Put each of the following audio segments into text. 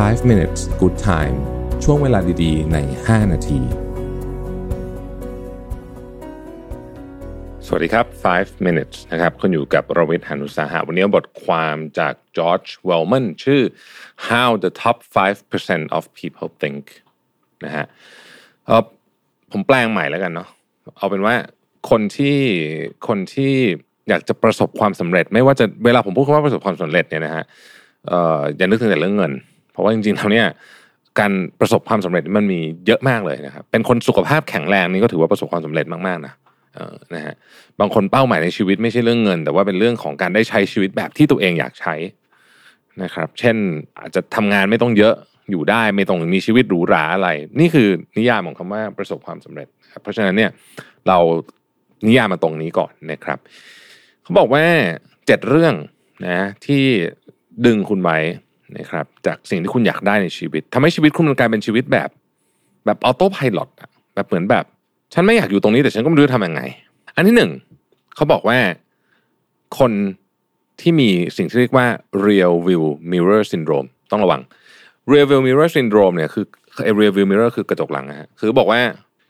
5 minutes good time ช่วงเวลาดีๆ ใน 5 นาที สวัสดีครับ 5 minutes นะครับ คุณอยู่กับรวิทย์หานุสาหะ วันนี้บทความจากจอร์จเวลแมนชื่อ how the top 5% of people think นะฮะเออผมแปลงใหม่แล้วกันเนาะ เอาเป็นว่าคนที่คนที่อยากจะประสบความสำเร็จ ไม่ว่าจะเวลาผมพูดคำว่าประสบความสำเร็จเนี่ยนะฮะอออย่านึกถึงแต่เรื่องเงิน ราะว่าจริงๆแล้วเนี่ยการประสบความสำเร็จมันมีเยอะมากเลยนะครับ เป็นคนสุขภาพแข็งแรงนี่ก็ถือว่าประสบความสำเร็จมากๆนะนะฮะบางคนเป้าหมายในชีวิตไม่ใช่เรื่องเงิน แต่ว่าเป็นเรื่องของการได้ใช้ชีวิตแบบที่ตัวเองอยากใช้นะครับ เช่นอาจจะทำงานไม่ต้องเยอะอยู่ได้ไม่ต้องมีชีวิตหรูหราอะไร นี่คือนิยามของคำว่าประสบความสำเร็จเพราะฉะนั้นเนี่ยเรานิยามมาตรงนี้ก่อนนะครับเขาบอกว่าเจ็ดเรื่องนะที่ดึงคุณไว้ นะครับจากสิ่งที่คุณอยากได้ในชีวิตทำให้ชีวิตคุณมันกลายเป็นชีวิตแบบ แบบออโต้พายロแบบเหมือนแบบ ฉันไม่อยากอยู่ตรงนี้แต่ฉันก็ไม่รู้จะทำยังไง อันที่หนึ่งเขาบอกว่าคนที่มีสิ่งที่เรียกว่า real view mirror syndrome ต้องระวัง real view mirror syndrome เนี่ยคือ real view mirror คือกระจกหลังนะฮะคือบอกว่า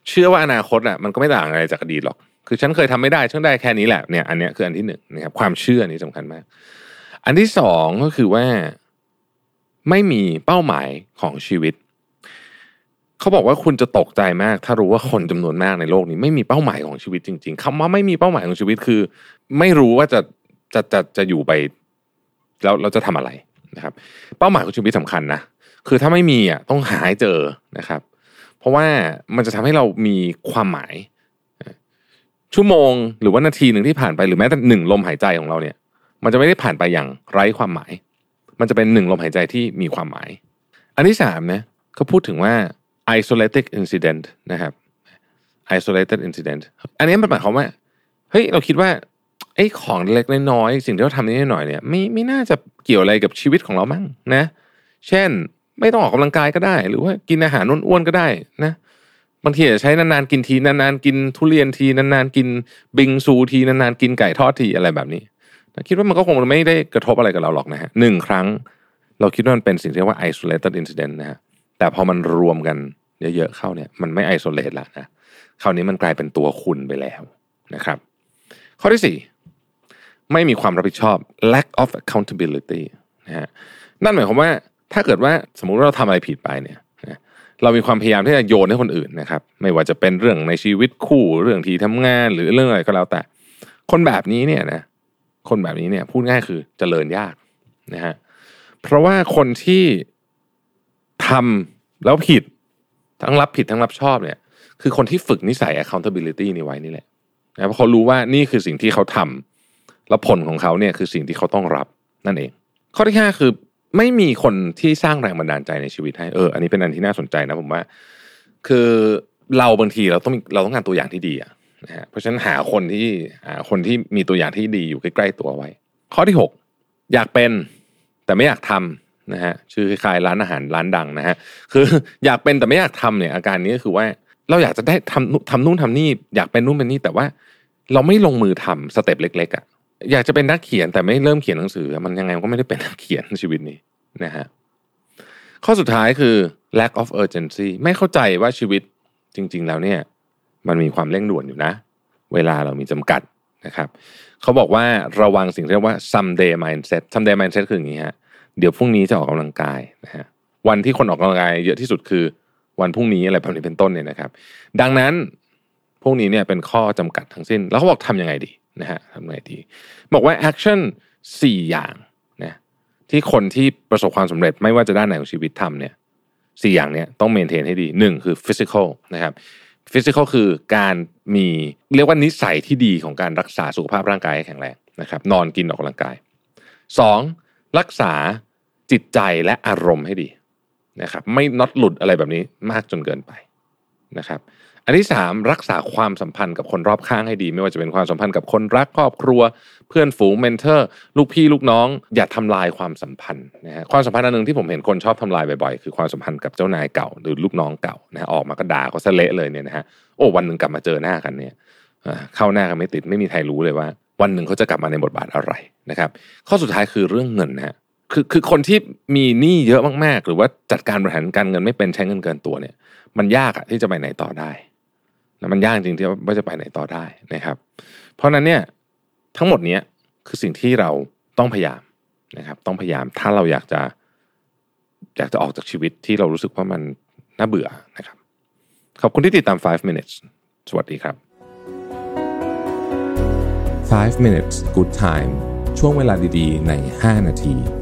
เชื่อว่าอนาคตอะมันก็ไม่ต่างอะไรจากอดีตหรอก คือฉันเคยทำไม่ได้ฉันได้แค่นี้แหละเนี่ยอันเนี้ยคืออันที่หนึ่งนะครับความเชื่อนี้สำคัญมาก อันที่สองก็คือว่า ไม่มีเป้าหมายของชีวิต เขาบอกว่าคุณจะตกใจมาก ถ้ารู้ว่าคนจำนวนมากในโลกนี้ ไม่มีเป้าหมายของชีวิตจริง ๆคำว่าไม่มีเป้าหมายของชีวิตคือ ไม่รู้ว่าจะจะจะจะอยู่ไปแล้วเราจะทำอะไรนะครับ เป้าหมายของชีวิตสำคัญนะคือถ้าไม่มีอะต้องหาให้เจอนะครับ เพราะว่ามันจะทำให้เรามีความหมาย ชั่วโมงหรือว่านาทีหนึ่งที่ผ่านไปหรือแม้แต่หนึ่งลมหายใจของเราเนี่ย มันจะไม่ได้ผ่านไปอย่างไร้ความหมาย มันจะเป็นหนึ่งลมหายใจที่มีความหมาย อันที่สามนะเขาพูดถึงว่า isolated incident นะครับ isolated incident อันนี้มันหมายความว่าเฮ้ยเราคิดว่าไอ้ของเล็กน้อยสิ่งที่เราทำนิดหน่อยเนี่ยไม่ไม่น่าจะเกี่ยวอะไรกับชีวิตของเรามั้งนะ เช่นไม่ต้องออกกำลังกายก็ได้ หรือว่ากินอาหารอ้วนๆก็ได้นะบางทีจะใช้นานๆกินทีนานๆกินทุเรียนทีนานๆกินบิงซูทีนานๆกินไก่ทอดทีอะไรแบบนี้ คิดว่ามันก็คงไม่ได้กระทบอะไรกับเราหรอกนะฮะหนึ่งครั้ง เราคิดว่ามันเป็นสิ่งที่เรียกว่า isolated incident นะฮะแต่พอมันรวมกันเยอะๆเข้าเนี่ยมันไม่ isolate ละนะคราวนี้มันกลายเป็นตัวคุณไปแล้วนะครับ ข้อที่สี่ไม่มีความรับผิดชอบ lack of accountability นะฮะนั่นหมายความว่าถ้าเกิดว่าสมมุติว่าเราทำอะไรผิดไปเนี่ยเรามีความพยายามที่จะโยนให้คนอื่นนะครับ ไม่ว่าจะเป็นเรื่องในชีวิตคู่เรื่องที่ทำงานหรือเรื่องอะไรก็แล้วแต่ คนแบบนี้เนี่ยนะ คนแบบนี้เนี่ยพูดง่ายคือจเจริญยากนะฮะเพราะว่าคนที่ทำแล้วผิดทั้งรับผิดทั้งรับชอบเนี่ย คือคนที่ฝึกนิสัย accountability นี่ไว้นี่แหละนะเพราะเขารู้ว่านี่คือสิ่งที่เขาทำแล้วผลของเขาเนี่ยคือสิ่งที่เขาต้องรับนั่นเอง ข้อที่ห้าคือไม่มีคนที่สร้างแรงบันดาลใจในชีวิตให้เอออันนี้เป็นอันที่น่าสนใจนะผมว่า คือเราบางทีเราต้องเราต้องการตัวอย่างที่ดีอะ นะฮะเพราะฉะนั้นหาคนที่หาคนที่มีตัวอย่างที่ดีอยู่ใกล้ๆตัวไว้ ข้อที่หกอยากเป็นแต่ไม่อยากทำนะฮะชื่อคล้ายๆร้านอาหารร้านดังนะฮะคืออยากเป็นแต่ไม่อยากทำเนี่ยอาการนี้ก็คือว่าเราอยากจะได้ทำทำนู่นทำนี่อยากเป็นนู่นเป็นนี่แต่ว่าเราไม่ลงมือทำสเต็ปเล็ก ๆอะ่ะอยากจะเป็นนักเขียนแต่ไม่เริ่มเขียนหนังสือ มันยังไงก็ไม่ได้เป็นนักเขียนชีวิตนี้นะฮะข้อสุดท้ายคือ lack of urgency ไม่เข้าใจว่าชีวิตจริง ๆ แล้วเนี่ย มันมีความเร่งด่วนอยู่นะ เวลาเรามีจำกัดนะครับเขาบอกว่าระวังสิ่งเรียกว่า someday mindset someday mindset คืออย่างนี้ฮะเดี๋ยวพรุ่งนี้จะออกกำลังกายนะฮะวันที่คนออกกำลังกายเยอะที่สุดคือวันพรุ่งนี้อะไรแบบนี้เป็นต้นเนี่ยนะครับ ดังนั้นพวกนี้เนี่ยเป็นข้อจำกัดทั้งสิ้น แล้วเขาบอกทำยังไงดีนะฮะทำยังไงดี บอกว่า action สี่อย่างนะที่คนที่ประสบความสำเร็จไม่ว่าจะด้านไหนของชีวิตทำเนี่ยสี่อย่างเนี่ยต้องเมนเทนให้ดีหนึ่งคือ physical นะครับ ฟิสิกอลคือการมีเรียกว่านิสัยที่ดีของการรักษาสุขภาพร่างกายให้แข็งแรงนะครับ นอนกินออกกำลังกาย 2. รักษาจิตใจและอารมณ์ให้ดีนะครับ ไม่น็อตหลุดอะไรแบบนี้มากจนเกินไปนะครับ อันที่สามรักษาความสัมพันธ์กับคนรอบข้างให้ดี ไม่ว่าจะเป็นความสัมพันธ์กับคนรักครอบครัว เพื่อนฝูงเมนเทอร์ ลูกพี่ลูกน้อง อย่าทำลายความสัมพันธ์นะฮะความสัมพันธ์อันหนึ่งที่ผมเห็นคนชอบทำลายบ่อยๆคือความสัมพันธ์กับเจ้านายเก่าหรือลูกน้องเก่านะฮะออกมาก็ด่าก็สะเละเลยเนี่ยนะฮะโอ้วันหนึ่งกลับมาเจอหน้ากันเนี่ยเข้าหน้ากันไม่ติดไม่มีใครรู้เลยว่า วันหนึ่งเขาจะกลับมาในบทบาทอะไรนะครับ ข้อสุดท้ายคือเรื่องเงินนะฮะคือคือคนที่มีหนี้เยอะมากๆ หรือว่าจัดการบริหารการเงินไม่เป็นใช้เงินเกินตัวเนี่ย มันยากอะที่จะไปไหนต่อได้ นะมันยากจริงที่ว่าจะไปไหนต่อได้นะครับ เพราะนั้นเนี่ยทั้งหมดนี้คือสิ่งที่เราต้องพยายามนะครับ ต้องพยายามถ้าเราอยากจะอยากจะออกจากชีวิตที่เรารู้สึกว่ามันน่าเบื่อนะครับ ขอบคุณที่ติดตาม 5 minutes สวัสดีครับ 5 minutes good time ช่วงเวลาดีๆ ใน 5 นาที